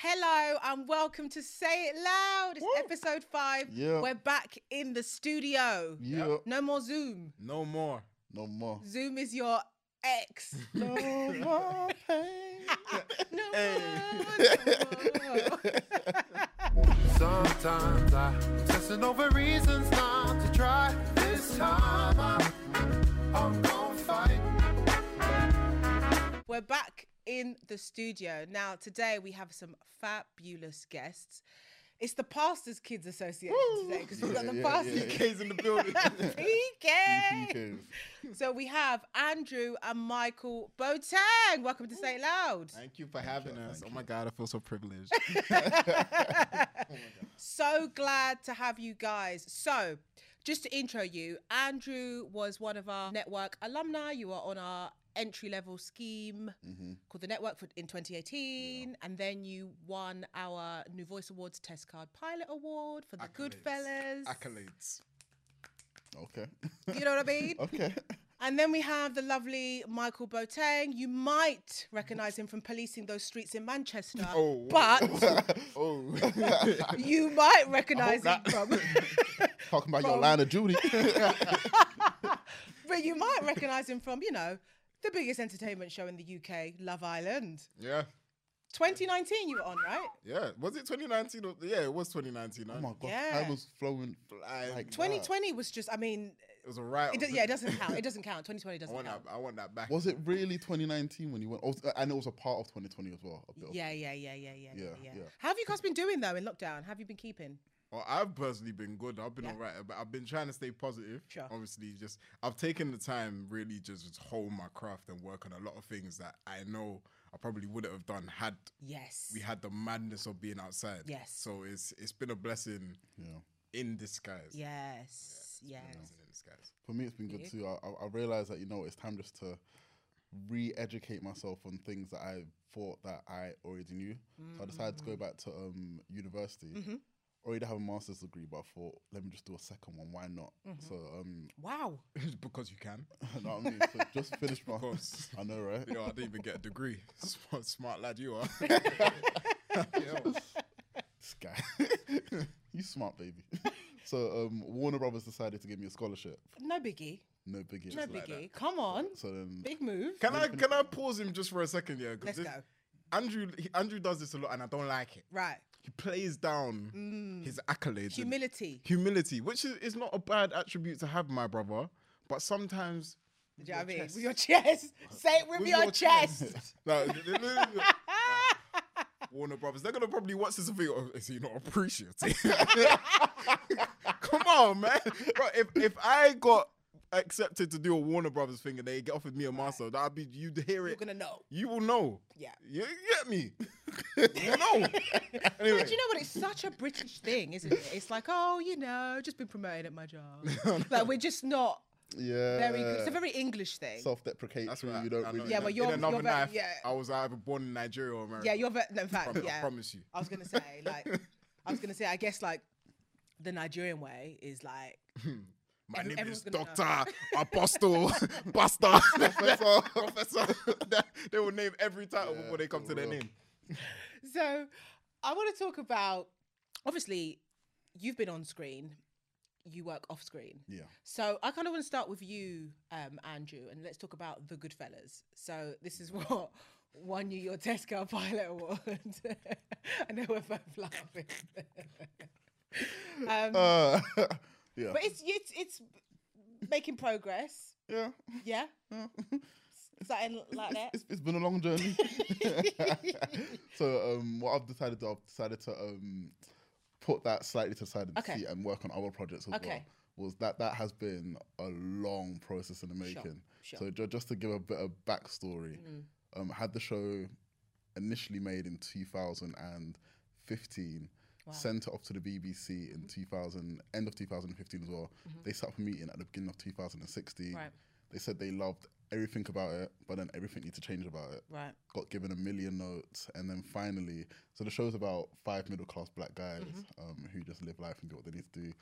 Hello and welcome to Say It Loud. It's episode five. Yeah. We're back in the studio. Yeah. No more Zoom. No more. No more. Zoom is your ex. No more pain. no more. Sometimes I'm testing over reasons not to try. This time I'm, I'm gonna fight. We're back in the studio. Now, today we have some fabulous guests. It's the Pastors Kids Association today because we've got the Yeah, Pastors yeah, yeah. PK's in the building. PK. PKs. So we have Andrew and Michael Boateng. Welcome to Say It Loud. Thank you for having us. Oh my god, I feel so privileged. Oh so glad to have you guys. So, just to intro you, Andrew was one of our network alumni. You were on our entry level scheme Mm-hmm. called the Network for, in 2018, and then you won our New Voice Awards Test Card Pilot Award for the Goodfellas. Accolades. Okay. You know what I mean? okay. And then we have the lovely Michael Boateng. You might recognize him from policing those streets in Manchester, Oh. but Oh. you might recognize him from. Talking about your line of duty. but you might recognize him from, you know, the biggest entertainment show in the UK, Love Island. yeah. 2019 you were on, right? Yeah. Was it 2019? Or, yeah, it was 2019. oh my god. Yeah. I was flowing Flying. like 2020 was just, I mean, It was a right. it, do- yeah, it doesn't count. It doesn't count. 2020 doesn't want count. that. I want that back. Was it really 2019 when you went? Oh, uh, and it was a part of 2020 as well. A bit Yeah, yeah, yeah, yeah, yeah, yeah, Yeah, yeah. yeah. How have you guys been doing though in lockdown? How have you been keeping? Well, I've personally been good. I've been Yeah. alright, but I've been trying to stay positive. Sure. Obviously, just I've taken the time really just to hone my craft and work on a lot of things that I know I probably wouldn't have done had Yes. we had the madness of being outside. Yes. So it's it's been a blessing Yeah. in disguise. Yes. Yes. In disguise. For me, it's been good too. I, I, I realized that you know it's time just to re-educate myself on things that I thought that I already knew. So I decided to go Mm-hmm. back to um, university. Already have a master's degree, but I thought let me just do a second one. Why not? Mm-hmm. So um, Wow. because you can. know what I mean? So just finish my. course. I know, right? You know, I didn't even get a degree. Smart, smart lad you are. This guy, you smart baby. so um, Warner Brothers decided to give me a scholarship. No biggie. No biggie. No biggie. Come on. So then, Big move. Can I can I pause him just for a second, yeah? 'Cause Let's this- go. Andrew he, Andrew does this a lot, and I don't like it. Right. He plays down mm. his accolades. Humility. humility, which is, is not a bad attribute to have, my brother. But sometimes Do you know what I mean? chest. With your chest. Say it with, With your, your chest. No, th- th- th- Warner Brothers, they're gonna probably watch this think, oh, is he not appreciative? Come on, man. Bro, if if I got accepted to do a Warner Brothers thing and they get offered me a master, that'd be you'd hear it. You're gonna know. You will know. Yeah. You get me. you know. Anyway. But you know what? It's such a British thing, isn't it? It's like, oh, you know, just been promoted at my job. like we're just not yeah, very good. It's a very English thing. self-deprecatory. That's right. You don't I know. really. Yeah, but you're- another you're very- knife, yeah. I was either born in Nigeria or America. yeah, you're very. No, in fact, Prom- I yeah. promise you. I was gonna say, like, I was gonna say, I guess like the Nigerian way is like My Every- name is gonna know. Doctor Apostle Pastor Professor Professor. they will name every title Yeah, before they come for to their name. So, I want to talk about obviously you've been on screen, you work off screen. Yeah. So, I kind of want to start with you, um, Andrew, and let's talk about the Goodfellas. So, this is what won you your Tesco pilot award, I know we're both laughing. um, Uh, yeah. but it's it's it's making progress. yeah. Yeah, something like that. It's, it's been a long journey. so um, what I've decided to I've decided to um, put that slightly to the side of the Okay. seat and work on other projects as Okay. well. Was that that has been a long process in the making. sure. So ju- just to give a bit of backstory, um, had the show initially made in 2015. Sent it off to the BBC in mm-hmm. 2000, end of 2015 as well. Mm-hmm. They set up a meeting at the beginning of 2016. Right. They said they loved everything about it, but then everything needed to change about it. Right. Got given a million notes, and then finally, so the show's about five middle class black guys mm-hmm. um, who just live life and do what they need to do.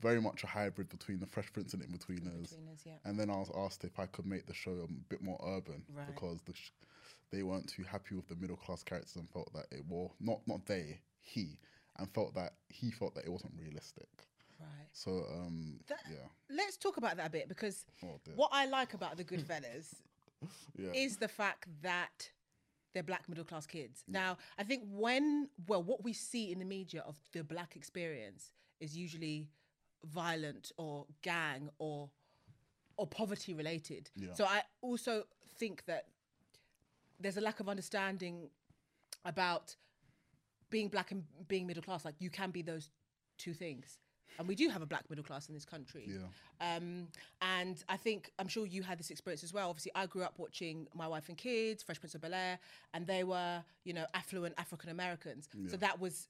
Very much a hybrid between the Fresh Prince and Inbetweeners. Betweeners, yeah. And then I was asked if I could make the show a bit more urban Right. because the sh- they weren't too happy with the middle class characters and felt that it was not not they he and felt that he felt that it wasn't realistic. Right. So um That- yeah Let's talk about that a bit because Oh, what I like about the Goodfellas yeah is the fact that they're black middle class kids. Now, I think when, well, what we see in the media of the black experience is usually violent or gang or or poverty related. Yeah. So I also think that there's a lack of understanding about being black and being middle class. Like you can be those two things. And we do have a black middle class in this country. Yeah. Um, and I think, I'm sure you had this experience as well. Obviously, I grew up watching My Wife and Kids, Fresh Prince of Bel Air, and they were, you know, affluent African Americans. So that was,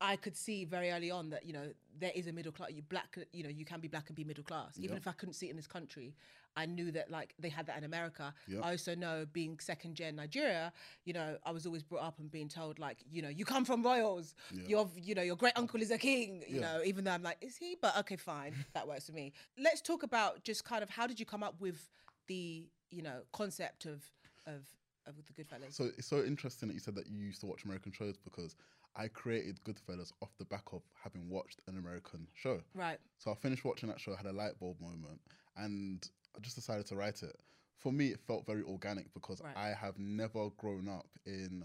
I could see very early on that, you know, there is a middle class, you black, you know, you can be black and be middle class. Even if I couldn't see it in this country, I knew that like they had that in America. I also know being second gen Nigeria, you know, I was always brought up and being told like, you know, you come from royals. Your, you know, your great uncle is a king. You know, even though I'm like, is he? But okay, fine, that works for me. Let's talk about just kind of how did you come up with the, you know, concept of of of the Goodfellas? So it's so interesting that you said that you used to watch American shows because I created Goodfellas off the back of having watched an American show. right. So I finished watching that show, had a light bulb moment, and I just decided to write it. For me, it felt very organic because Right. I have never grown up in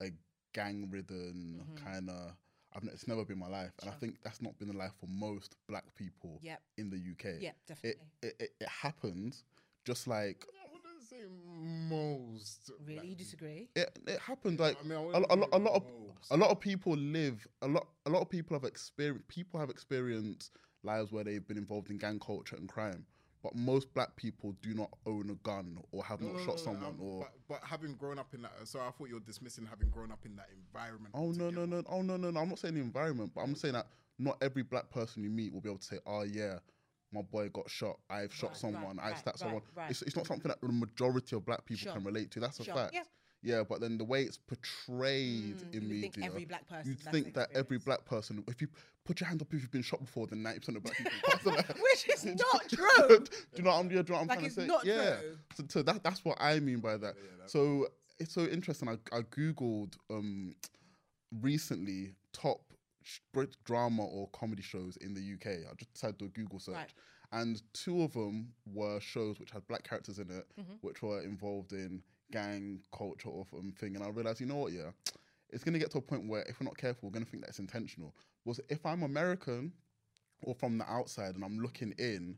a gang-ridden Mm-hmm. kind of. I've it's never been my life, and I think that's not been the life for most black people Yep. in the UK. It, definitely. it, it, it happened just like say most. Really, black you disagree? it, it happened like I mean, I a, a, lot, a lot of most. a lot of people live a lot a lot of people have experienced people have experienced lives where they've been involved in gang culture and crime but most black people do not own a gun or have No, not no, shot no, no, someone um, or But, but having grown up in that, so I thought you were dismissing having grown up in that environment. oh no no no oh no no no i'm not saying the environment but i'm saying that not every black person you meet will be able to say oh yeah my boy got shot. I've shot Right, someone. right, I right, stabbed right, someone. right. It's, it's not something that the majority of black people Sure. can relate to. That's a Sure, fact. yeah. Yeah, but then the way it's portrayed in Mm, you would media, think every black person you'd that think that every black person, if you put your hand up if you've been shot before, then ninety percent of black people. pass on that. Which is not do true. you know what I'm, do you know what I'm Like, trying to say? not yeah. true. So, so that, that's what I mean by that. so it's so interesting. I, I googled um, recently top Brit drama or comedy shows in the UK. I just decided to do a Google search, Right. and two of them were shows which had black characters in it, Mm-hmm. which were involved in gang culture or um, thing. And I realized, you know what, yeah, it's gonna get to a point where if we're not careful, we're gonna think that's intentional. Was if I'm American or from the outside and I'm looking in,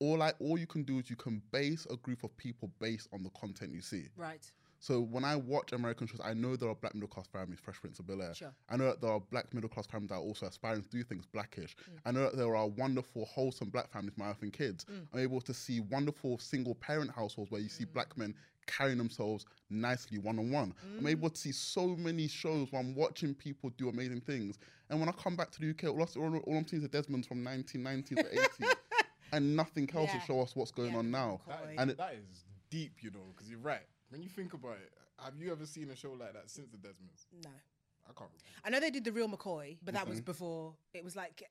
all I all you can do is you can base a group of people based on the content you see. Right. So when I watch American shows, I know there are black middle class families, Fresh Prince of Bel Air. Sure. I know that there are black middle class families that are also aspiring to do things Black-ish. Mm. I know that there are wonderful, wholesome black families, my wife and kids. Mm. I'm able to see wonderful single parent households where you see black men carrying themselves nicely one on one. Mm. I'm able to see so many shows where I'm watching people do amazing things. And when I come back to the UK, all, I- all, all I'm seeing is the Desmonds from 1990 to 80. And nothing else Yeah. to show us what's going Yeah, on now. McCoy. And it, that is deep, you know, because you're right. When you think about it, have you ever seen a show like that since the Desmonds? No. I can't remember. I know they did the real McCoy, but that was Mm-hmm. before. It was like,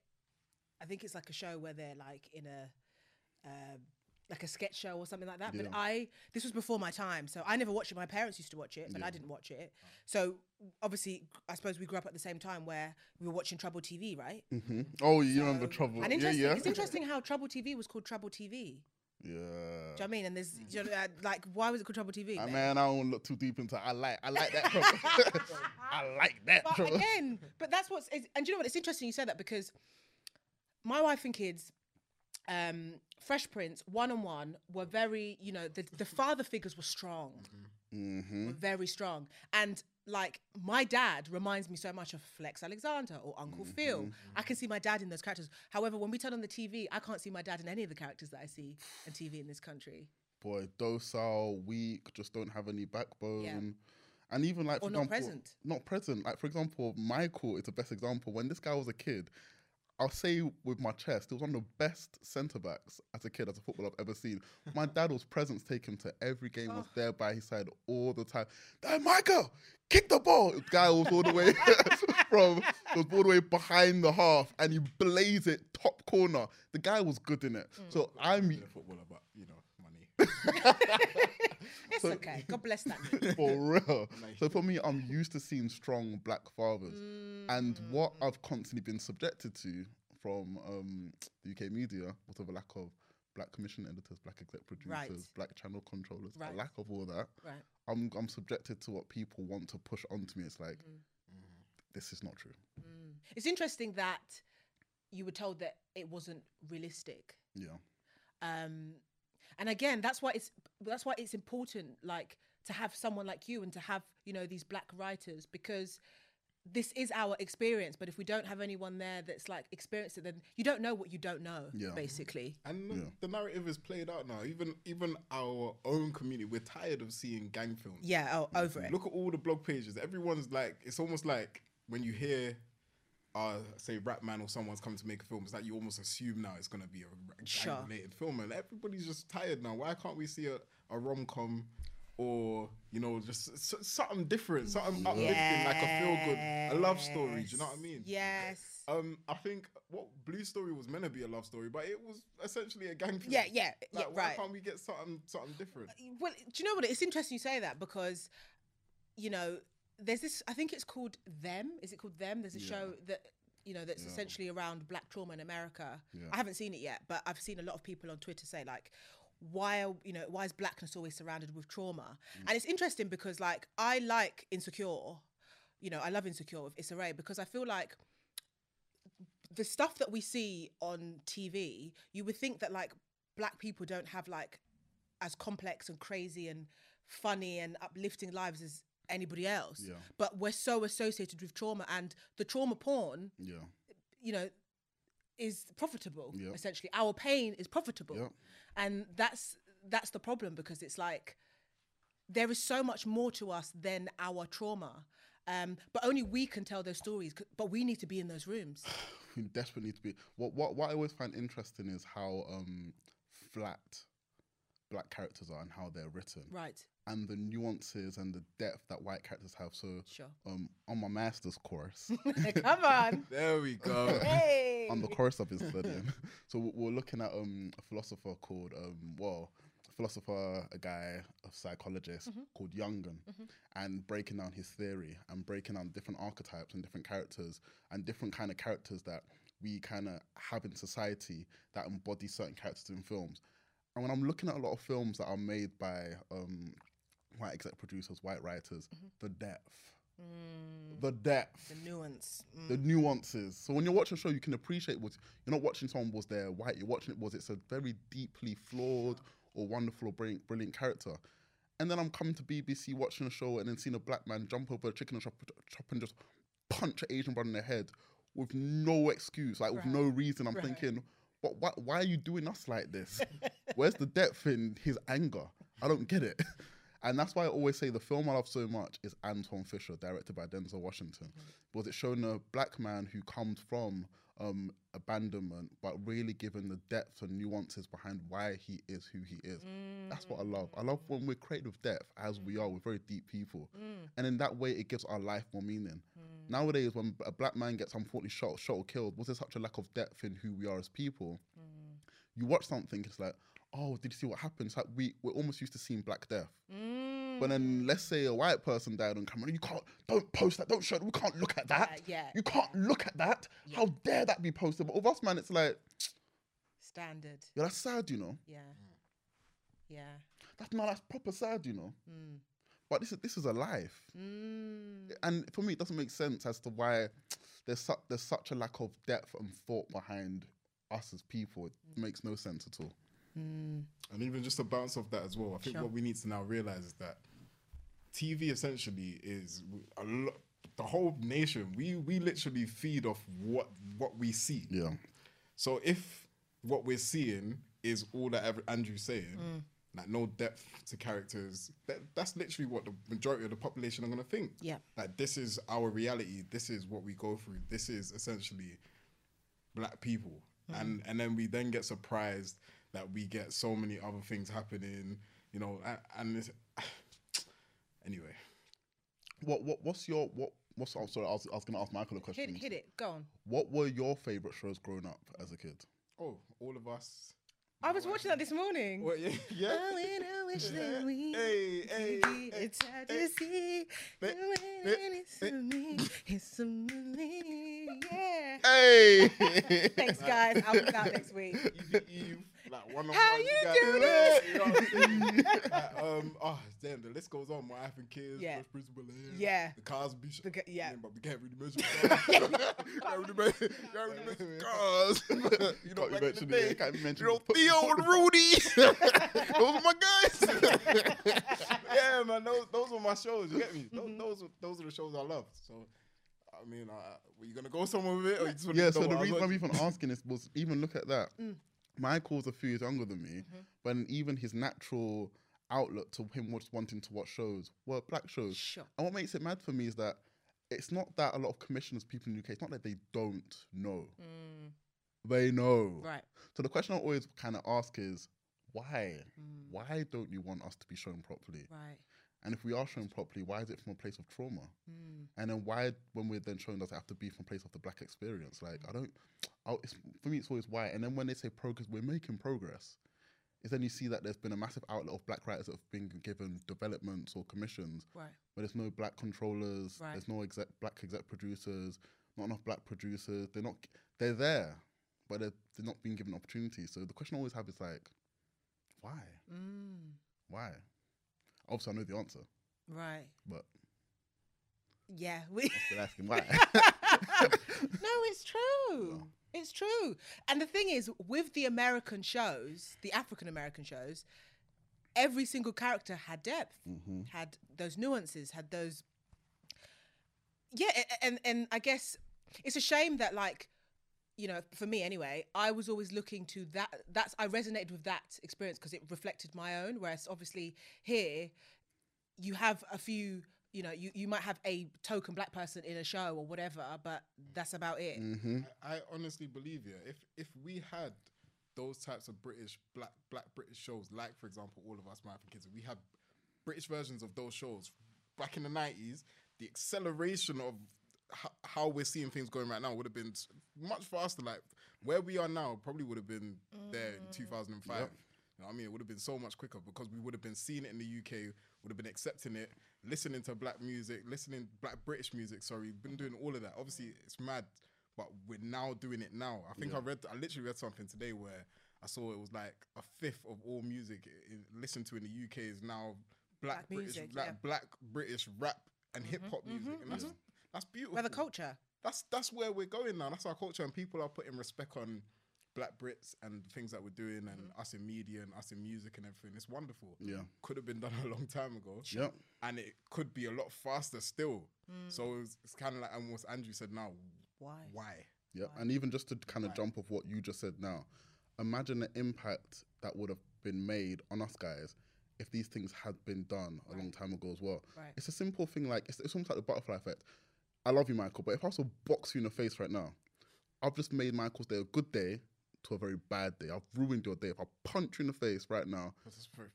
I think it's like a show where they're like in a, um, like a sketch show or something like that. But I, this was before my time, so I never watched it. My parents used to watch it, but I didn't watch it. So obviously, I suppose we grew up at the same time where we were watching Trouble TV, right? oh, you remember trouble? And yeah, yeah. it's interesting how Trouble TV was called Trouble TV. Yeah. Do you know what I mean? And there's you know, uh, like, why was it called Trouble TV? Ah, man? I don't look too deep into. I like, I like that. I like that. But bro. again, but that's what's and you know what? It's interesting you said that because my wife and kids, um, Fresh Prince, one on one, were very, you know, the the father figures were strong, Mm-hmm. were very strong, and like my dad reminds me so much of Flex Alexander or Uncle Mm-hmm. Phil. I can see my dad in those characters. However, when we turn on the TV, I can't see my dad in any of the characters that I see on TV in this country. Boy, docile, weak, just don't have any backbone. Yeah. And even like, for Or not example, present. Not present. Like, for example, Michael is the best example. When this guy was a kid, I'll say with my chest, he was one of the best centre backs as a kid, as a footballer I've ever seen. My dad was present to take him to every game, was ah. there by his side all the time. Hey, Michael, kick the ball. The guy was all the way from, was all the way behind the half and he blazed it top corner. The guy was good in it. Mm. So I'm a footballer, but you know, money. It's okay. God bless that. man. for real. So for me, I'm used to seeing strong black fathers, and what I've constantly been subjected to from um, the UK media was of a lack of black commission editors, black exec producers, Right. black channel controllers, Right. a lack of all that. Right. I'm I'm subjected to what people want to push onto me. It's like this is not true. It's interesting that you were told that it wasn't realistic. Yeah. um and again that's why it's that's why it's important like to have someone like you and to have you know these black writers because this is our experience but if we don't have anyone there that's like experienced it then you don't know what you don't know Yeah. Mm-hmm. basically And the- the narrative is played out now. Even even our own community, we're tired of seeing gang films. yeah oh over it Look at all the blog pages. Everyone's like, it's almost like when you hear, uh, say, Rapman or someone's coming to make a film. It's like you almost assume now it's gonna be a Sure. gang related film, and everybody's just tired now. Why can't we see a, a rom com? Or you know, just s- something different, something uplifting, like a feel good, a love story. Do you know what I mean? yes Um, I think what Blue Story was meant to be a love story, but it was essentially a gang film. yeah yeah yeah Like, why right can't we get something something different? well do you know what it's interesting you say that because you know there's this i think it's called them. Is it called them? There's a show that you know that's essentially around black trauma in america. I haven't seen it yet but i've seen a lot of people on twitter say like why are you know why is blackness always surrounded with trauma? Mm. And it's interesting because like i like insecure you know i love insecure with issa rae because i feel like the stuff that we see on TV, you would think that like black people don't have like as complex and crazy and funny and uplifting lives as anybody else. Yeah. But we're so associated with trauma and the trauma porn, Yeah. you know, is profitable Yep. essentially. Our pain is profitable. Yep. And that's that's the problem because it's like there is so much more to us than our trauma. Um, but only we can tell those stories. But we need to be in those rooms. we desperately need to be. What what what I always find interesting is how um flat black characters are and how they're written, right. and the nuances and the depth that white characters have. So, Sure. um, on my master's course, Come on. There we go. Hey. on the course I've been studying, so we- we're looking at um a philosopher called um well. a Philosopher, a guy, a psychologist called Jungian, and breaking down his theory and breaking down different archetypes and different characters and different kind of characters that we kind of have in society that embody certain characters in films. And when I'm looking at a lot of films that are made by um, white exec producers, white writers, the depth, the depth, the nuance. Mm. the nuances. So when you're watching a show, you can appreciate what you're not watching. Someone was there white. You're watching it was it's a very deeply flawed or wonderful or brilliant, brilliant character. And then I'm coming to BBC watching a show and then seeing a black man jump over a chicken and chop, chop and just punch an Asian brother in the head with no excuse, like with no reason. I'm thinking, what, why, why are you doing us like this? Where's the depth in his anger? I don't get it. And that's why I always say the film I love so much is Antwone Fisher, directed by Denzel Washington. Because it's showing a black man who comes from um, abandonment, but really given the depth and nuances behind why he is who he is. That's what I love. I love when we're created with depth, as we are. We're very deep people. And in that way, it gives our life more meaning. Nowadays, when a black man gets unfortunately shot, shot or killed, was there such a lack of depth in who we are as people? You watch something, it's like, oh, did you see what happened? It's like we, we're almost used to seeing black death. But then let's say a white person died on camera, you can't, don't post that, don't show it, we can't look at that. yeah. You can't look at that. How dare that be posted? But with us, man, it's like, Standard. yeah, that's sad, you know. Yeah. Yeah. That's not that's proper sad, you know. Mm. But this is this is a life, Mm. and for me, it doesn't make sense as to why there's su- there's such a lack of depth and thought behind us as people. It makes no sense at all. Mm. And even just to bounce off that as well, I think Sure. what we need to now realize is that TV essentially is a lot. The whole nation, we we literally feed off what what we see. Yeah, So if what we're seeing is all that ever Andrew's saying, Mm. like no depth to characters, that, that's literally what the majority of the population are gonna think. Yeah. Like this is our reality. This is what we go through. This is essentially black people, Mm. and and then we then get surprised that we get so many other things happening. You know, and, and it's, anyway. what what what's your what what's oh, sorry? I was, I was gonna ask Michael a question. Hit, hit it. Go on. What were your favorite shows growing up as a kid? Oh, all of us. I was watching that this morning. Well, yeah, yeah. Oh, and I wish that we Hey, hey, could hey, get it hard hey. to see the hey, way hey, it's to me. It's to me. Yeah. Hey, Thanks, guys. I'll be out next week. Eve, Eve, like one on How one, you got- do this? You know what I'm saying? like, um, oh damn, the list goes on. My wife and kids, Yeah. Fresh Prince of Yeah. the Cosby Show. The Ca- yeah. but we can't really mention. Cars. can't really mention, can't really mention cars. you know, Can't back in the mention it, day, can't mention you know, it. Theo and Rudy. those are my guys. yeah, man, those those were my shows. You get me? Those Mm-hmm. those, are, those are the shows I loved. So. I mean, uh, were you gonna go somewhere with it, or you just yeah. So the reason I'm even asking this was even look at that. Mm. Michael's a few years younger than me, Mm-hmm. but even his natural outlook to him was wanting to watch shows were black shows. Sure. And what makes it mad for me is that it's not that a lot of commissioners, people in the UK, it's not that they don't know. They know. Mm. Right. So the question I always kind of ask is, why? Mm. Why don't you want us to be shown properly? Right. And if we are shown properly, why is it from a place of trauma? Mm. And then why, when we're then shown, does it have to be from a place of the black experience? Like, I don't, I, for me, it's always why. And then when they say progress, we're making progress. Is then you see that there's been a massive outlet of black writers that have been given developments or commissions Right. where there's no black controllers, Right. there's no exec, black exec producers, not enough black producers. They're not, they're there, but they're, they're not being given opportunities. So the question I always have is like, why? Mm. Why? Obviously, I know the answer, Right. but Yeah. We. I'm still asking why. no, it's true. It's true. And the thing is, with the American shows, the African American shows, every single character had depth, mm-hmm. had those nuances, had those. Yeah, and and I guess it's a shame that like, you know, for me anyway, I was always looking to that. That's I resonated with that experience because it reflected my own. Whereas obviously here, you have a few. You know, you, you might have a token black person in a show or whatever, but that's about it. Mm-hmm. I, I honestly believe yeah. If if we had those types of British black black British shows, like for example, all of us my African kids, we had British versions of those shows back in the nineties. The acceleration of h- how we're seeing things going right now would have been much faster. Like where we are now, probably would have been there in mm. two thousand and five. You know what I mean? It would have been so much quicker because we would have been seeing it in the UK, would have been accepting it, listening to black music, listening black British music. Sorry, been doing all of that. Obviously, mm. it's mad, but we're now doing it now. I think I read, I literally read something today where I saw it was like a fifth of all music in, listened to in the UK is now black, Black British, music, black, yeah. Mm-hmm, black British rap and mm-hmm, hip hop music, mm-hmm, and that's mm-hmm. That's beautiful. We're the culture. That's that's where we're going now. That's our culture, and people are putting respect on black Brits and things that we're doing, and Mm-hmm. us in media and us in music and everything. It's wonderful. Yeah. could have been done a long time ago. Yep. and it could be a lot faster still. Mm. So it's, it's kind of like and what Andrew said now. Why? Why? Yeah, and even just to kind of jump off what you just said now, imagine the impact that would have been made on us guys if these things had been done a long time ago as well. Right. It's a simple thing like it's, it's almost like the butterfly effect. I love you, Michael, but if I was to box you in the face right now, I've just made Michael's day a good day to a very bad day. I've ruined your day. If I punch you in the face right now, This is very,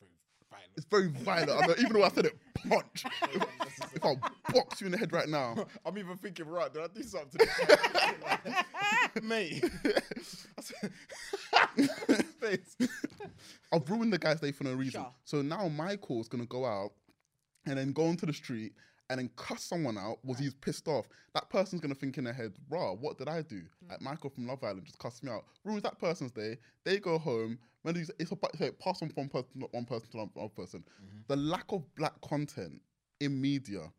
very violent. it's very violent. I know, even though I said it, punch. if, if I box you in the head right now, I'm even thinking, right, did I do something to this? Mate. Face. I've ruined the guy's day for no reason. Sure. So now Michael's gonna go out and then go onto the street and then cuss someone out was he's pissed off. That person's gonna think in their head, "Rah, what did I do?" Like Michael from Love Island just cussed me out. Ruins that person's day. They go home. When it's, it's a so it pass on from person, not one person to another person. The lack of black content in media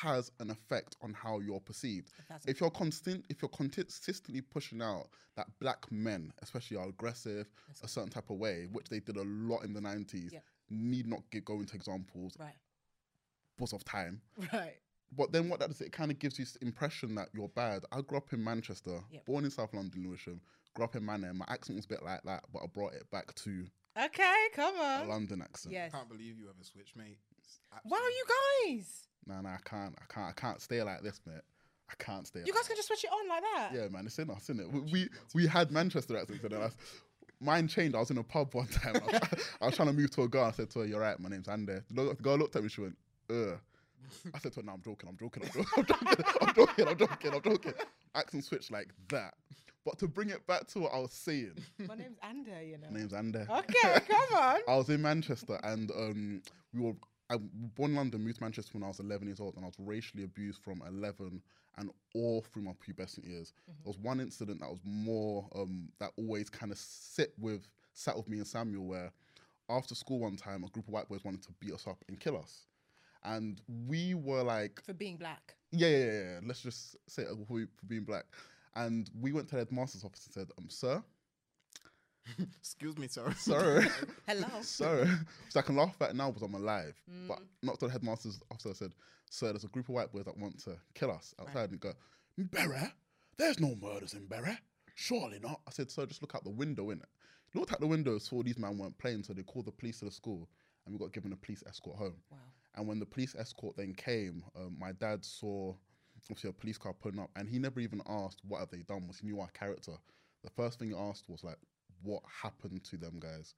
has an effect on how you're perceived. If you're constant, if you're consistently pushing out that black men, especially are aggressive, a certain type of way, which they did a lot in the '90s, Yeah. need not get, go into examples Right. Was of time. Right. But then what that does, it kind of gives you this impression that you're bad. I grew up in Manchester, Yep. born in South London, Lewisham. Grew up in Manor. My accent was a bit like that, but I brought it back to Okay, come on. a on. London accent. Yes. Can't believe you ever switched, mate. Why are you guys. Nah, nah, I can't, I can't, I can't stay like this, mate. I can't stay. You like guys can just switch it on like that. Yeah, man, it's in us, isn't it? We we, we had Manchester accents, and then I, mine changed. I was in a pub one time. I was, I was trying to move to a girl. I said to her, "You're right. My name's Ander." The lo- the girl looked at me. She went, "Ugh." I said to her, "No, I'm joking. I'm joking. I'm joking. I'm joking. I'm joking. I'm joking. I'm joking." Accent switch like that. But to bring it back to what I was saying, My name's Ander, you know. my name's Ander. Okay, come on. I was in Manchester and um, we were I born in London, moved to Manchester when I was 11 years old, and I was racially abused from 11 and all through my pubescent years. There was one incident that was more um, that always kind of sit with sat with me and Samuel, where after school one time, a group of white boys wanted to beat us up and kill us, and we were like, For being black. yeah, yeah, yeah, yeah. let's just say it for for being black. And we went to the headmaster's office and said, um, sir, Excuse me, sir. sir. Hello. sir. so I can laugh at now because I'm alive. But not to the headmaster's officer. I said, "Sir, there's a group of white boys that want to kill us outside." And go, "Bury, there's no murders in Bury. Surely not." I said, "Sir, just look out the window, innit?" Looked out the window, saw these men weren't playing, so they called the police to the school, and we got given a police escort home. Wow. And when the police escort then came, um, my dad saw obviously a police car pulling up, and he never even asked what have they done. Was he knew our character. The first thing he asked was like, "What happened to them guys?"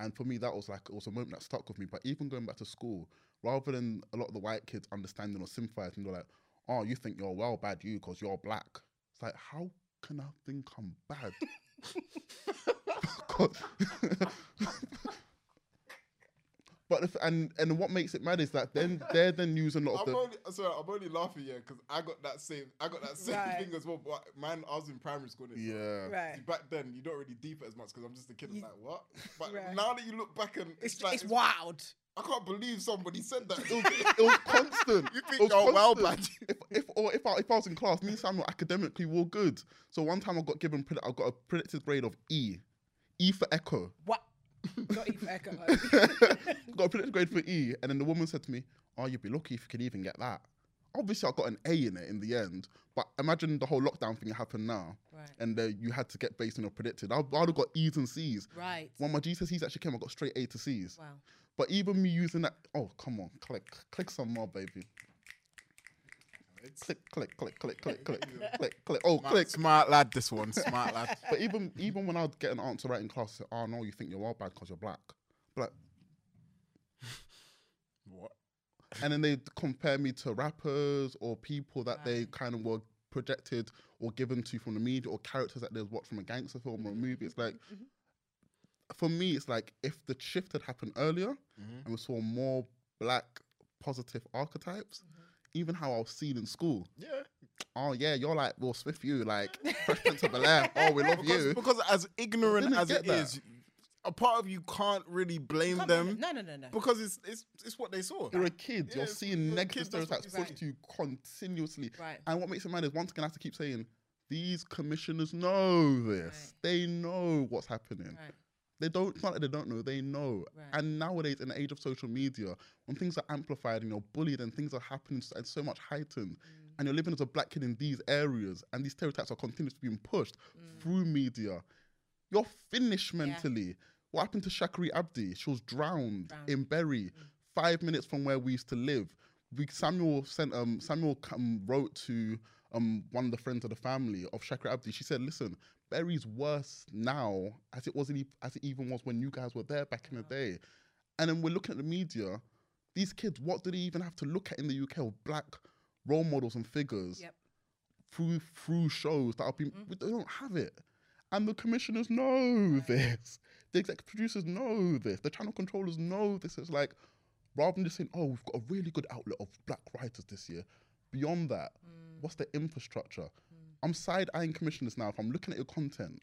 And for me, that was like it was a moment that stuck with me. But even going back to school, rather than a lot of the white kids understanding or sympathizing, they're like, "Oh, you think you're well bad, you because you're black." It's like, how can a thing come bad? but if, and and what makes it mad is that then they're then using a lot of I'm the only sorry, I'm only laughing yeah because I got that same I got that same Right. thing as well. But man, I was in primary school. innit? So yeah. Right. Back then, you don't really deep it as much because I'm just a kid. I'm You- like, what? But Right. now that you look back and It's, like, it's wild. I can't believe somebody said that. It was, it was constant. You think It was you're well constant. If if or if I if I was in class, me and Samuel academically were good. So one time I got given predi- I got a predicted grade of E, E for echo. What? Not even echo. got a predicted grade for E, and then the woman said to me, "Oh, you'd be lucky if you could even get that." Obviously, I got an A in it in the end, but imagine the whole lockdown thing happened now, Right. and uh, you had to get based on your predicted. I, I'd have got E's and C's. right. When my GCSEs actually came, I got straight A to C's. Wow. But even me using that, oh come on, click, click some more, baby. Click, click, click, click, click, click, click, click. Oh, Smart, click. smart lad, this one, smart lad. But even even when I'd get an answer right in class, say, oh no, you think you're well bad because you're black. But What? and then they compare me to rappers or people that they kind of were projected or given to from the media or characters that they've watched from a gangster film or a movie. It's like mm-hmm. for me, it's like if the shift had happened earlier mm-hmm. and we saw more black positive archetypes, even how I was seen in school. Yeah. Oh yeah, you're like Will Smith, you like Fresh Prince of Bel Air. Oh, we love Because, you. because as ignorant as get it that. is, a part of you can't really blame Can't them No, no, no, no. because it's it's it's what they saw. You're a kid. Yeah, You're seeing negative kid, that's stereotypes you- pushed to you continuously. Right. And what makes it mad is once again I have to keep saying these commissioners know this. They know what's happening. Right. They don't. It's not that they don't know. They know. Right. And nowadays, in the age of social media, when things are amplified and you're bullied and things are happening and so much heightened, Mm. and you're living as a black kid in these areas, and these stereotypes are continuously being pushed Mm. through media, you're finished mentally. What happened to Shukri Abdi? She was drowned, Drowned. in Bury, five minutes from where we used to live. We, Samuel sent um Samuel um, wrote to um one of the friends of the family of Shukri Abdi. She said, "Listen, Bury's worse now as it wasn't e- as it even was when you guys were there back in the day." And then we're looking at the media. These kids, what do they even have to look at in the UK of black role models and figures? Yep. through through shows that have been we they don't have it. And the commissioners know this. The executive producers know this. The channel controllers know this. It's like, rather than just saying, "Oh, we've got a really good outlet of black writers this year." Beyond that, Mm. what's the infrastructure? I'm side eyeing commissioners now. If I'm looking at your content,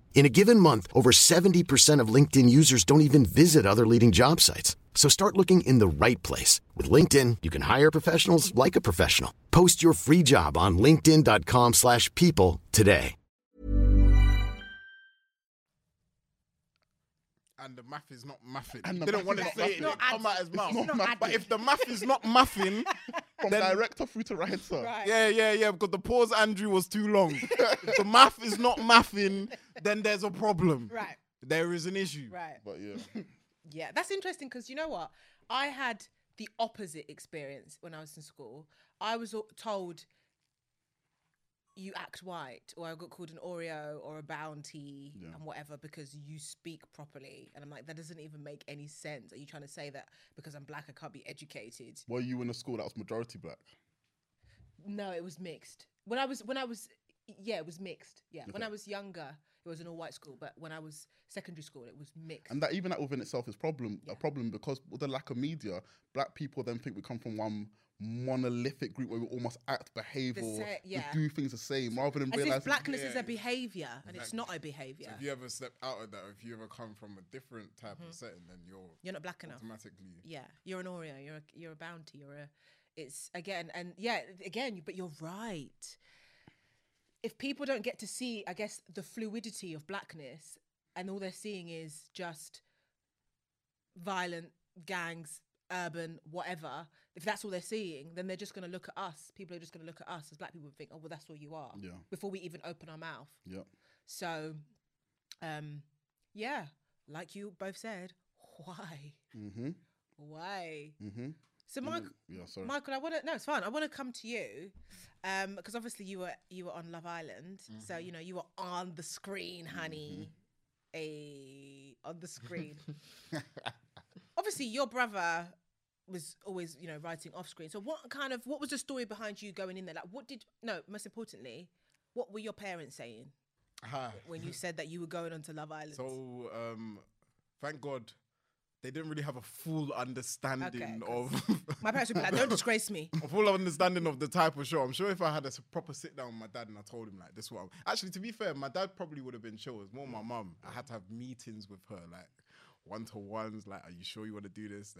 In a given month, over 70% of LinkedIn users don't even visit other leading job sites. So start looking in the right place. With LinkedIn, you can hire professionals like a professional. Post your free job on linkedin.com/people slash people today. and the math is not mathing. And he the didn't want to say not it. It come out his mouth. mathing. But if the math is not mathing, from Then- director through to writer, Right. yeah, yeah, yeah, because the pause Andrew was too long. if the math is not mathing, then there's a problem. Right. There is an issue. Right. but yeah, Yeah, that's interesting because you know what? I had the opposite experience when I was in school. I was al- told you act white, or I got called an Oreo or a bounty Yeah. and whatever because you speak properly. And I'm like, that doesn't even make any sense. Are you trying to say that because I'm black, I can't be educated? were you in a school that was majority black? No, it was mixed. When I was when I was yeah, it was mixed. Yeah, when I was younger, it was an all white school, but when I was secondary school, it was mixed. And that even that within itself is problem Yeah. a problem because with the lack of media, black people then think we come from one monolithic group where we almost act, behave, or sa- yeah. do things the same rather than As if realizing blackness is a behavior and it's not a behavior. So if you ever step out of that, if you ever come from a different type Mm-hmm. of setting, then you're You're not black enough. automatically. Yeah, you're an Oreo. You're a, you're a bounty. You're a. It's again and yeah again, but you're right. If people don't get to see, I guess the fluidity of blackness, and all they're seeing is just violent gangs, urban, whatever. If that's all they're seeing, then they're just going to look at us. People are just going to look at us as black people and think, oh well, that's all you are. Yeah. Before we even open our mouth. yeah. So, um, yeah, like you both said, why? Mm-hmm. Why? Mm-hmm. So, Michael, Yeah, sorry. Michael, I want to. No, it's fine. I want to come to you, um, because obviously you were you were on Love Island, so Mm-hmm. you know you were on the screen, honey, a on the screen. obviously, your brother was always you know writing off screen. So, what kind of what was the story behind you going in there? Like, what did no? Most importantly, what were your parents saying Aha. when you said that you were going on to Love Island? So, um, thank God they didn't really have a full understanding 'cause of My parents would be like, "Don't disgrace me." a full understanding of the type of show. I'm sure if I had a proper sit down with my dad and I told him like this, one actually to be fair, my dad probably would have been chill. It's more my mum. I had to have meetings with her, like one to ones. Like, are you sure you want to do this?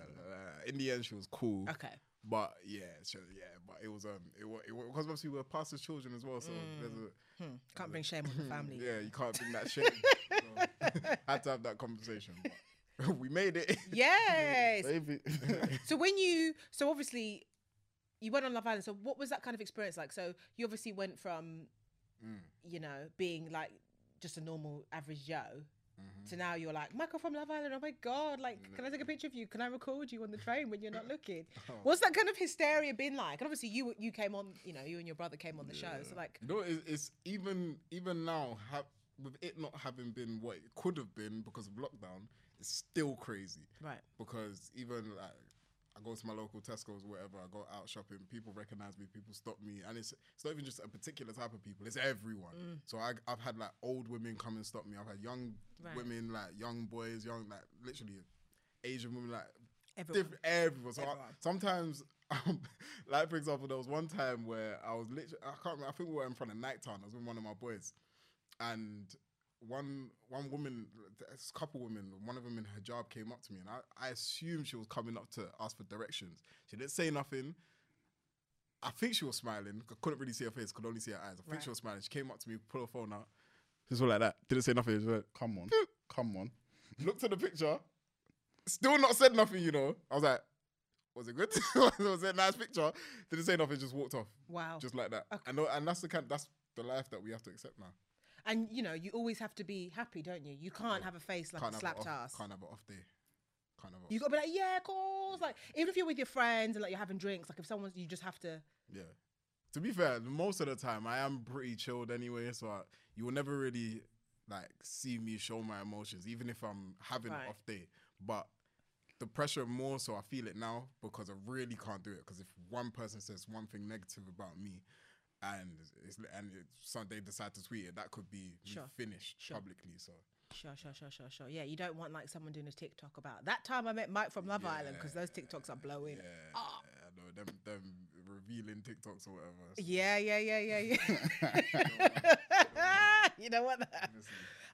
In the end, she was cool. Okay. But yeah, she, yeah, but it was um, it was because obviously we're pastors' children as well, so there's a Hmm. Can't bring shame on the family. yeah, you can't bring that shame. So, had to have that conversation. But we made it. Yes. So when you so obviously you went on Love Island. So what was that kind of experience like? So you obviously went from Mm. you know being like just a normal average Joe Mm-hmm. to now you're like Michael from Love Island. Oh my god! Like, can I take a picture of you? Can I record you on the train when you're not looking? Oh. What's that kind of hysteria been like? And obviously you you came on. You know, you and your brother came on the show. So like, know, it's, it's even even now ha- with it not having been what it could have been because of lockdown, it's still crazy. right? Because even like I go to my local Tesco's, whatever. I go out shopping. People recognize me. People stop me, and it's it's not even just a particular type of people. It's everyone. Mm. So I, I've had like old women come and stop me. I've had young Right. women, like young boys, young like literally Asian women, like Everyone. different everyone. So I, sometimes, um, like for example, there was one time where I was literally I can't remember. I think we were in front of Nighttown. I was with one of my boys, and one one woman, a couple women, one of them in hijab came up to me, and I, I assumed she was coming up to ask for directions. She didn't say nothing. I think she was smiling. I couldn't really see her face. Could only see her eyes. I think Right. she was smiling. She came up to me, pulled her phone out, just went like that. Didn't say nothing. Just went, Come on, come on. looked at the picture, still not said nothing, you know. I was like, was it good? was it a nice picture? Didn't say nothing, just walked off. Wow. Just like that. Okay. And, tho- and that's the kind that's the life that we have to accept now. And you know, you always have to be happy, don't you? You can't have a face like Can't a have, slapped off, ass. can't have an off day. Can't have You gotta be like, yeah, of course. Like, even if you're with your friends and like you're having drinks, like if someone's, you just have to. Yeah. To be fair, most of the time I am pretty chilled anyway, so I, you will never really like see me show my emotions, even if I'm having Right. an off day. But the pressure more so I feel it now because I really can't do it. Because if one person says one thing negative about me, and it's and it, so they decide to tweet it, that could be Sure. finished Sure. publicly. So Sure, sure, sure, sure, sure. Yeah, you don't want like someone doing a TikTok about that time I met Mike from Love Island because those TikToks are blowing. yeah, up. yeah, I know them them revealing TikToks or whatever. so Yeah, yeah, yeah, yeah, yeah. you know what?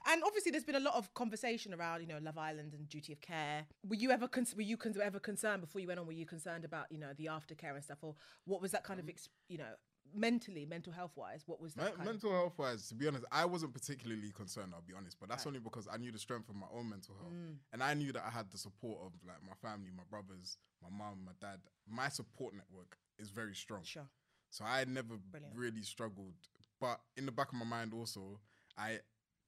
And obviously, there's been a lot of conversation around, you know, Love Island and duty of care. Were you ever, con- were you con- ever concerned before you went on? Were you concerned about, you know, the aftercare and stuff, or what was that kind of, um, ex- you know, mentally, mental health wise? What was that? Of- mental health wise, to be honest, I wasn't particularly concerned. I'll be honest, but that's Right. only because I knew the strength of my own mental health, Mm. and I knew that I had the support of like my family, my brothers, my mom, my dad. My support network is very strong. Sure. So I never Brilliant. really struggled. But in the back of my mind, also, I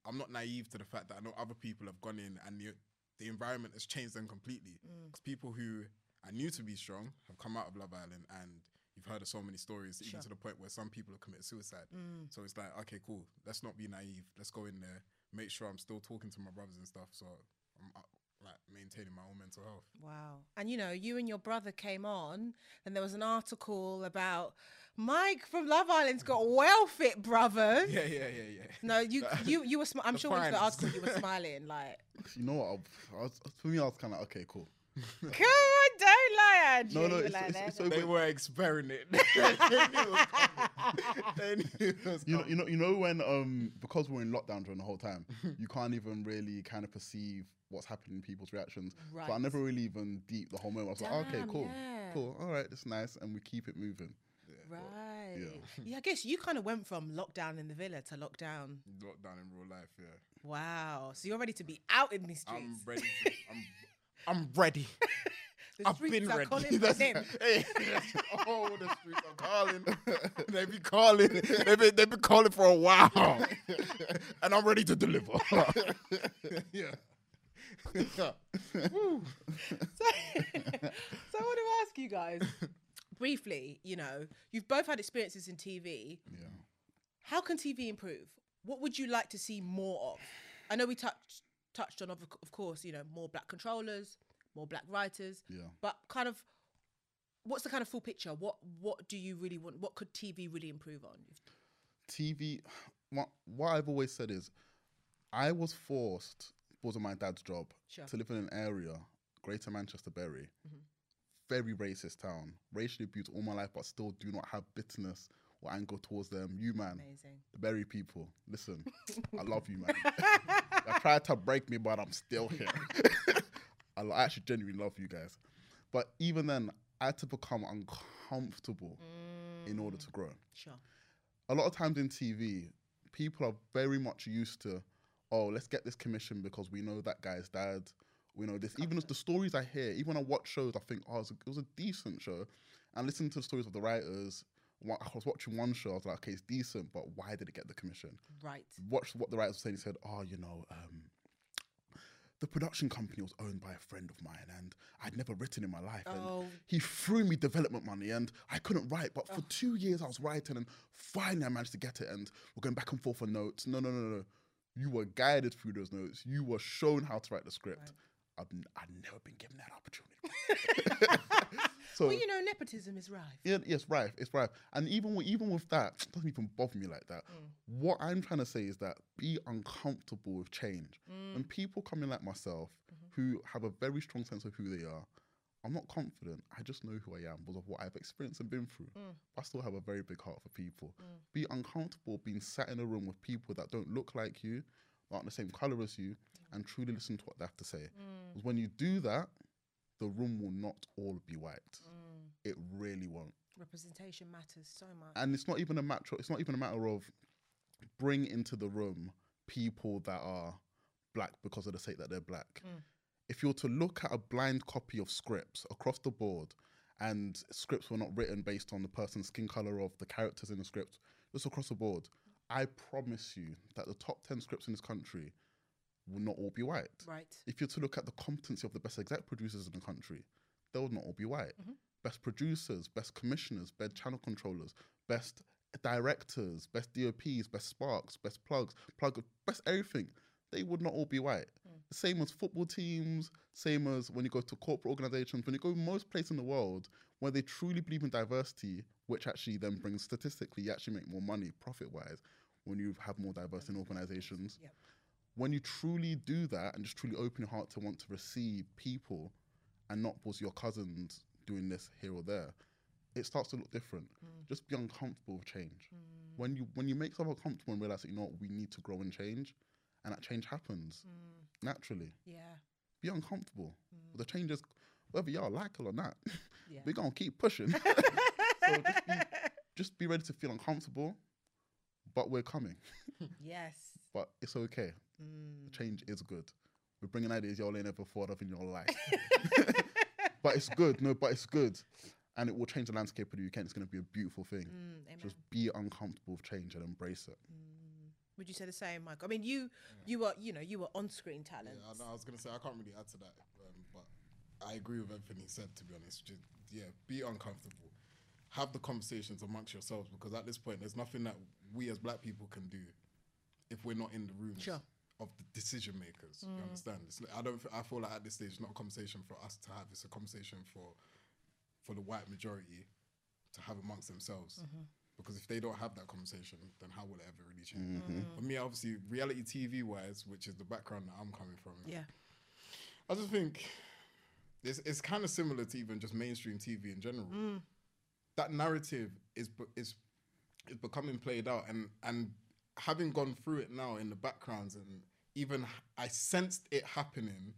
I'm not naive to the fact that I know other people have gone in and the the environment has changed them completely. Mm. Because people who I knew to be strong have come out of Love Island and you've heard of so many stories, even Sure. to the point where some people have committed suicide. Mm. So it's like, okay, cool. Let's not be naive. Let's go in there, make sure I'm still talking to my brothers and stuff. So I'm uh, like maintaining my own mental health. Wow. And you know, you and your brother came on, and there was an article about Mike from Love Island's got well fit brothers. Yeah, yeah, yeah, yeah. No, you you you were. Smi- I'm The sure when you read the article, you were smiling like, You know what? I, I was, for me, I was kind of okay, cool. "Come on, don't. No, no, it's, like it's, it's so They weird. were experimenting. they knew it was coming. They knew it was You know, you know, you know when um because we're in lockdown during the whole time, you can't even really kind of perceive what's happening in people's reactions. So I never really even deep the whole moment. I was like, okay, cool, yeah. cool, all right, that's nice, and we keep it moving. Right. Yeah. I guess you kind of went from lockdown in the villa to lockdown. Lockdown in real life, yeah. Wow. So you're ready to be out in these streets. I'm ready. To, I'm, I'm ready. The I've been are ready. calling for him. hey, oh, the streets are calling. they be calling. They be, they be calling for a while, and I'm ready to deliver. yeah. So, so I want to ask you guys briefly. You know, you've both had experiences in TV. Yeah. How can TV improve? What would you like to see more of? I know we touched touched on, of, of course, you know, more black controllers, more black writers. Yeah. But kind of, what's the kind of full picture? What what do you really want? What could TV really improve on? TV. What, what I've always said is, I was forced because of my dad's job Sure. to live in an area, Greater Manchester Bury, mm-hmm. very racist town, racially abused all my life, but still do not have bitterness or anger towards them. You man, Amazing. the Bury people, listen, I love you man. I tried to break me, but I'm still here. I actually genuinely love you guys, but even then, I had to become uncomfortable in order to grow Sure. a lot of times in TV, people are very much used to, oh, let's get this commission because we know that guy's dad. We know this. Even as the stories I hear, even when I watch shows, I think, oh, it was a, it was a decent show. And listen to the stories of the writers. I was watching one show, I was like, okay, it's decent, but why did it get the commission? Right. Watch what the writers were saying. He said, oh, you know, um, the production company was owned by a friend of mine and I'd never written in my life. Oh. And he threw me development money and I couldn't write. But for two years I was writing and finally I managed to get it and we're going back and forth on notes. No, no, no, no. You were guided through those notes. You were shown how to write the script. I've, I've never been given that opportunity. so well, you know, nepotism is rife. yeah, yes, right, it's right. And even with, even with that, it doesn't even bother me like that. Mm. What I'm trying to say is that be uncomfortable with change. Mm. When people come in like myself, mm-hmm. who have a very strong sense of who they are, I'm not confident. I just know who I am because of what I've experienced and been through. Mm. I still have a very big heart for people. Be uncomfortable being sat in a room with people that don't look like you, aren't the same color as you, and truly listen to what they have to say. Mm. 'Cause when you do that, the room will not all be white. Mm. It really won't Representation matters so much. and it's not even a matter it's not even a matter of bring into the room people that are black because of the sake that they're black mm. if you're to look at a blind copy of scripts across the board and scripts were not written based on the person's skin color of the characters in the script just across the board i promise you that the top 10 scripts in this country will not all be white right. if you're to look at the competency of the best exec producers in the country, they'll not all be white. Mm-hmm. Best producers, best commissioners, best channel controllers, best directors, best DOPs, best sparks, best plugs, plug, best everything. They would not all be white. Mm. The same as football teams, same as when you go to corporate organizations, when you go most places in the world where they truly believe in diversity, which actually then brings statistically, you actually make more money profit wise when you have more diversity in organizations Yep. When you truly do that and just truly open your heart to want to receive people and not because your cousins doing this here or there, it starts to look different. Mm. Just be uncomfortable with change. Mm. When you when you make someone comfortable and realize that you know what, we need to grow and change, and that change happens mm. naturally. Yeah. Be uncomfortable. The changes, whether y'all like it or not, Yeah. we're gonna keep pushing. so just be, just be ready to feel uncomfortable, but we're coming. Yes. but it's okay. The change is good. We're bringing ideas y'all ain't ever thought of in your life. but it's good. No, but it's good. And it will change the landscape of the UK. and It's going to be a beautiful thing. Mm, Just be uncomfortable with change and embrace it. Would you say the same, Mike? I mean, you you were you know you were on screen talent. Yeah, I, know, I was gonna say I can't really add to that, um, but I agree with everything he said. To be honest, just yeah, be uncomfortable, have the conversations amongst yourselves because at this point, there's nothing that we as black people can do if we're not in the rooms Sure. of the decision makers. You mm. understand? It's, I don't. I feel like at this stage, it's not a conversation for us to have. It's a conversation for for the white majority to have amongst themselves. Mm-hmm. Because if they don't have that conversation, then how will it ever really change? Mm-hmm. Mm-hmm. For me, obviously, reality TV wise, which is the background that I'm coming from, Yeah. I just think it's, it's kind of similar to even just mainstream TV in general. Mm. That narrative is be- is is becoming played out, and and having gone through it now in the backgrounds, and even I sensed it happening.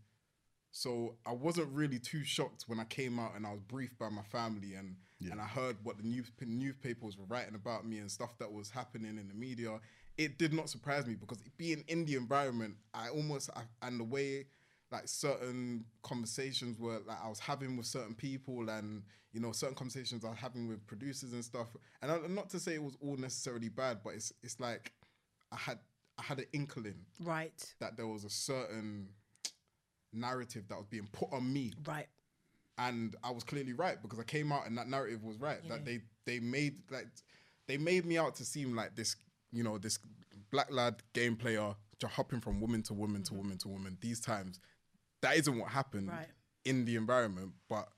So I wasn't really too shocked when I came out and I was briefed by my family and and I heard what the news newspapers were writing about me and stuff that was happening in the media. It did not surprise me because being in the environment, I almost I, and the way like certain conversations were like I was having with certain people and you know certain conversations I was having with producers and stuff. And I, not to say it was all necessarily bad, but it's it's like I had I had an inkling Right. that there was a certain narrative that was being put on me Right. and I was clearly right because I came out and that narrative was right. That they they made like they made me out to seem like this, you know, this black lad game player just hopping from woman to woman to mm-hmm. woman to woman. These times, that isn't what happened Right. in the environment, but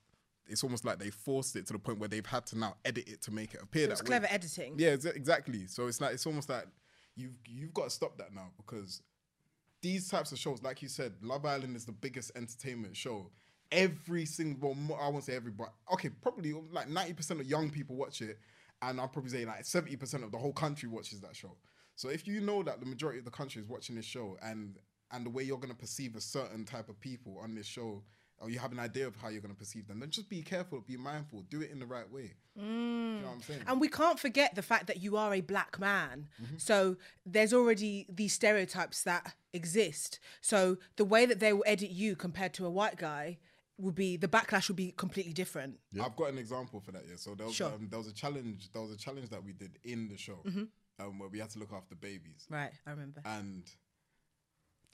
it's almost like they forced it to the point where they've had to now edit it to make it appear It's that way. clever editing. Yeah, exa- exactly. So it's like it's almost like you've you've got to stop that now because these types of shows, like you said, Love Island is the biggest entertainment show. Every single, well, I won't say every, but okay, probably like ninety percent of young people watch it, and I'll probably say like seventy percent of the whole country watches that show. So if you know that the majority of the country is watching this show, and and the way you're gonna perceive a certain type of people on this show, or you have an idea of how you're gonna perceive them, then just be careful, be mindful, do it in the right way. Do you know what I'm saying? And we can't forget the fact that you are a black man. Mm-hmm. So there's already these stereotypes that exist. So the way that they will edit you compared to a white guy would be the backlash would be completely different. I've got an example for that. Yeah. So there was Sure. Mm-hmm. um, there was a challenge. There was a challenge that we did in the show, um, where we had to look after babies. Right, I remember. And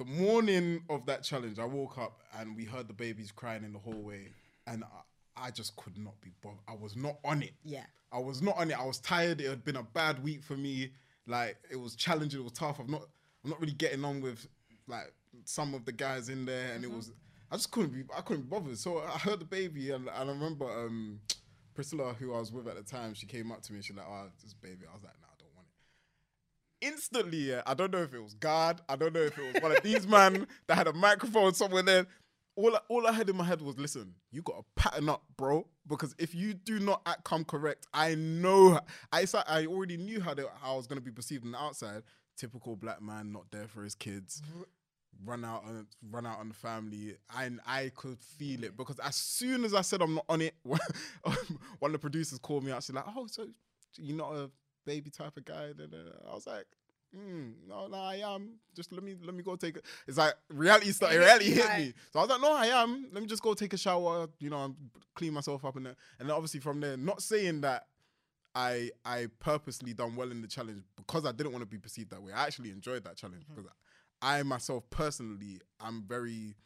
the morning of that challenge, I woke up and we heard the babies crying in the hallway, and I, I just could not be bothered. I was not on it. Yeah. I was not on it. I was tired. It had been a bad week for me. Like it was challenging. It was tough. I'm not. I'm not really getting on with like some of the guys in there, and it was. I just couldn't be. I couldn't be bothered. So I heard the baby, and, and I remember um, Priscilla, who I was with at the time, she came up to me. and She's like, "Oh, this baby." I was like, "Nah, I don't want it." Instantly, yeah, I don't know if it was God. I don't know if it was one of these man that had a microphone somewhere there. All I, all I had in my head was, "Listen, you got to pattern up, bro, because if you do not act come correct, I know I I already knew how, they, how I was going to be perceived on the outside. Typical black man, not there for his kids." run out on run out on the family and I could feel it because as soon as I said I'm not on it one of the producers called me out she's like oh so you're not a baby type of guy da. I was like mm, no no I am just let me let me go take it it's like reality started reality hit me so I was like no I am let me just go take a shower you know clean myself up and then and then obviously from there not saying that I I purposely done well in the challenge because I didn't want to be perceived that way. I actually enjoyed that challenge Mm-hmm. because I myself personally I'm very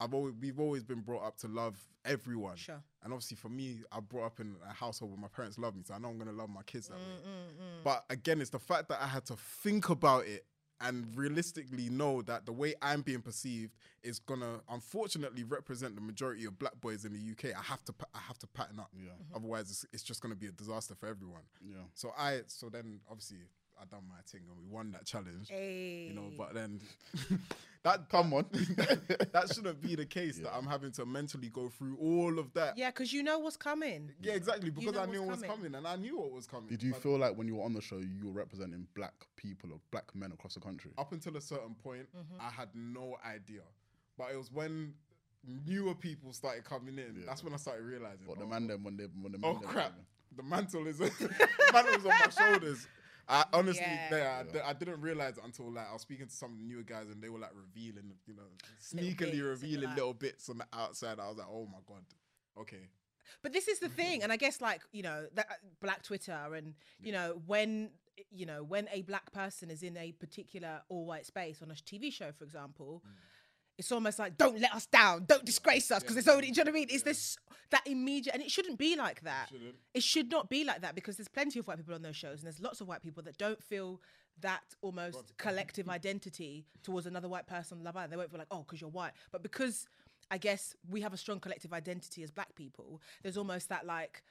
I've always we've always been brought up to love everyone. Sure. And obviously for me, I brought up in a household where my parents love me, so I know I'm gonna love my kids that Mm, way. But again, it's the fact that I had to think about it and realistically know that the way I'm being perceived is gonna unfortunately represent the majority of black boys in the UK. I have to pa- I have to pattern up. Yeah. Mm-hmm. Otherwise, it's, it's just gonna be a disaster for everyone. Yeah. So I so then obviously I done my thing and we won that challenge. You know, but then that come on, that shouldn't be the case. That I'm having to mentally go through all of that. Yeah, because you know what's coming. Yeah, exactly. Because know I knew what was coming. coming, and I knew what was coming. Did you But feel like when you were on the show, you were representing black people or black men across the country? up until a certain point, Mm-hmm. I had no idea. But it was when newer people started coming in. That's when I started realizing. What the oh, man them when they when the Oh man them crap! came in? The mantle is the mantle is on my shoulders. I honestly, Yeah. there, I, di- I didn't realize until like I was speaking to some newer guys and they were like revealing, you know, sneakily bits, revealing like- little bits on the outside. I was like, oh my god, okay. But this is the Mm-hmm. thing, and I guess like you know that uh, Black Twitter, and you know when you know when a black person is in a particular all-white space on a TV show, for example. Mm. It's almost like don't let us down, don't disgrace us, because it's already. Do you know what I mean? Is this that immediate? And it shouldn't be like that. shouldn't. It should not be like that because there's plenty of white people on those shows, and there's lots of white people that don't feel that almost collective identity towards another white person on Love Island. They won't feel like, oh, because you're white, but because I guess we have a strong collective identity as black people. There's almost that like,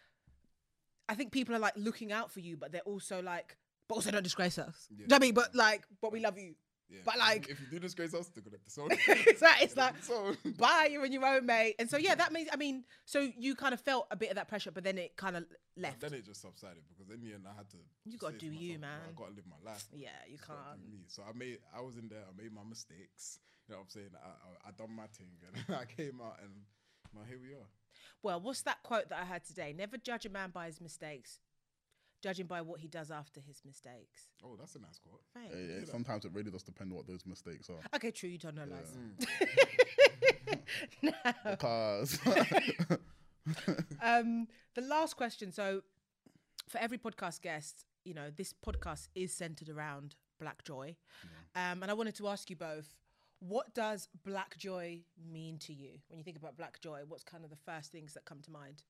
I think people are like looking out for you, but they're also like, but also don't disgrace us. Do you know what I mean? But like, but we love you. Yeah. But like, if you do disgrace us, they're gonna disown. it's like, it's like So bye, you're in your own, mate. And so yeah, that means I mean, so you kind of felt a bit of that pressure, but then it kind of left. then it just subsided because in the end I had to. You gotta do you, myself, "Bro, man." I gotta live my life. Yeah, you Just can't. me. So I made. I was in there. I made my mistakes. You know what I'm saying? I, I, I done my thing and I came out and well, here we are. Well, what's that quote that I had today? Never judge a man by his mistakes. Judge him by what he does after his mistakes. Oh, that's a nice quote. Thanks. Eh, eh, sometimes it really does depend on what those mistakes are. Okay, true. You don't know lies. Because um, the last question. So, for every podcast guest, you know, this podcast is centered around Black Joy, um, and I wanted to ask you both: What does Black Joy mean to you when you think about Black Joy? What's kind of the first things that come to mind?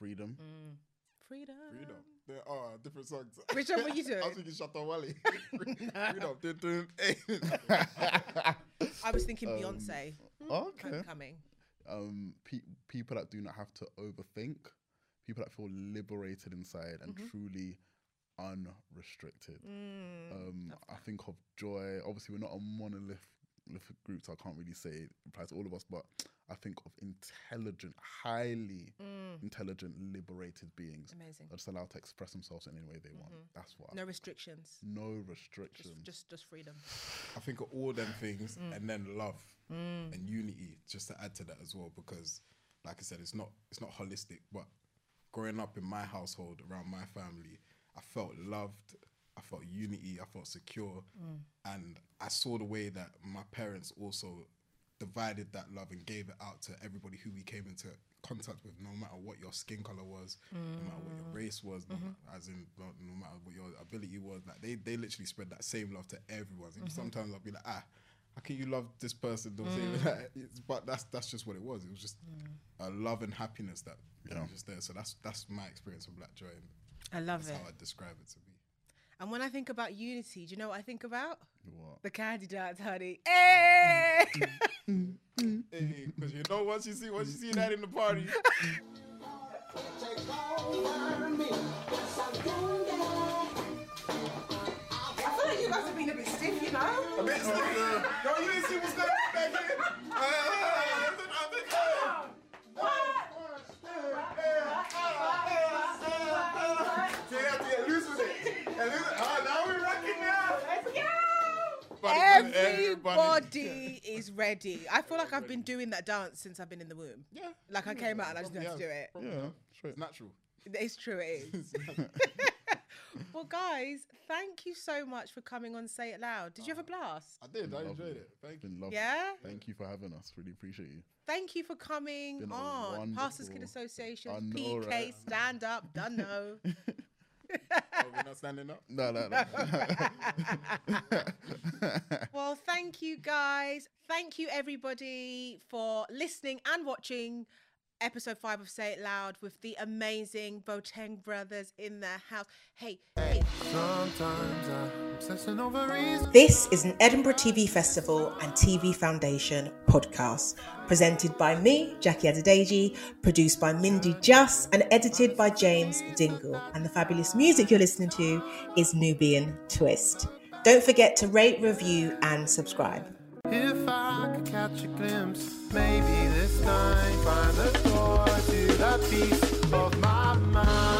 freedom. Freedom. Freedom. There are different songs. Which one were you doing? I was thinking Shatta Wally. Freedom. I was thinking Beyonce. Okay. Homecoming. Um, pe- people that do not have to overthink, people that feel liberated inside and Mm-hmm. truly unrestricted. Mm, Um, I think of joy. Obviously, we're not a monolith monolithic group, so I can't really say it applies to all of us. But I think of intelligent, highly intelligent, liberated beings. Mm. Amazing. That are just allowed to express themselves in any way they want. That's what. No I, restrictions. no Just, restrictions. just, just freedom. I think of all them things Mm. and then love and unity just to add to that as well because like I said it's not it's not holistic but growing up in my household around my family I felt loved I felt unity I felt secure. And I saw the way that my parents also divided that love and gave it out to everybody who we came into contact with no matter what your skin color was no matter what your mm. race was no mm-hmm. matter, as in no, no matter what your ability was like they, they literally spread that same love to everyone. And mm-hmm. sometimes I'll be like ah how can you love this person? The same like, it's, but that's that's just what it was. It was just a love and happiness that, that was just there. So that's that's my experience of black joy and I love that's it. how I describe it to be And when I think about unity, do you know what I think about? What? The candy dance, honey. Eh! Hey! Because you know, once you see once you see that in the party, I feel like you guys have been a bit stiff, you know? a bit stiff. Yo, you didn't see what's going on back here. Everybody is ready. I feel like I've been doing that dance since I've been in the womb. Yeah. Like I came out and I just had to do it. Yeah, straight. It's natural. It's true, it is. well, guys, thank you so much for coming on Say It Loud. Did you have a ah, blast? I did. I enjoyed it. Thank you. Been lovely. Yeah? Thank you for having us. Really appreciate you. Thank you for coming Been on. Pastors Kid Association, know, PK, right? stand up, done know. Oh, we're not standing up. No, no, no. well, thank you guys. Thank you everybody for listening and watching episode five of Say It Loud with the amazing Boateng brothers in the house. Hey, hey. Sometimes I'm over. This is an Edinburgh TV Festival and TV Foundation podcast, presented by me, Jackie Adedeji, produced by Mindy Juss, and edited by James Dingle. And the fabulous music you're listening to is Nubian Twist. Don't forget to rate, review, and subscribe. If I could catch a glimpse, maybe this time find the door to the peace of my mind.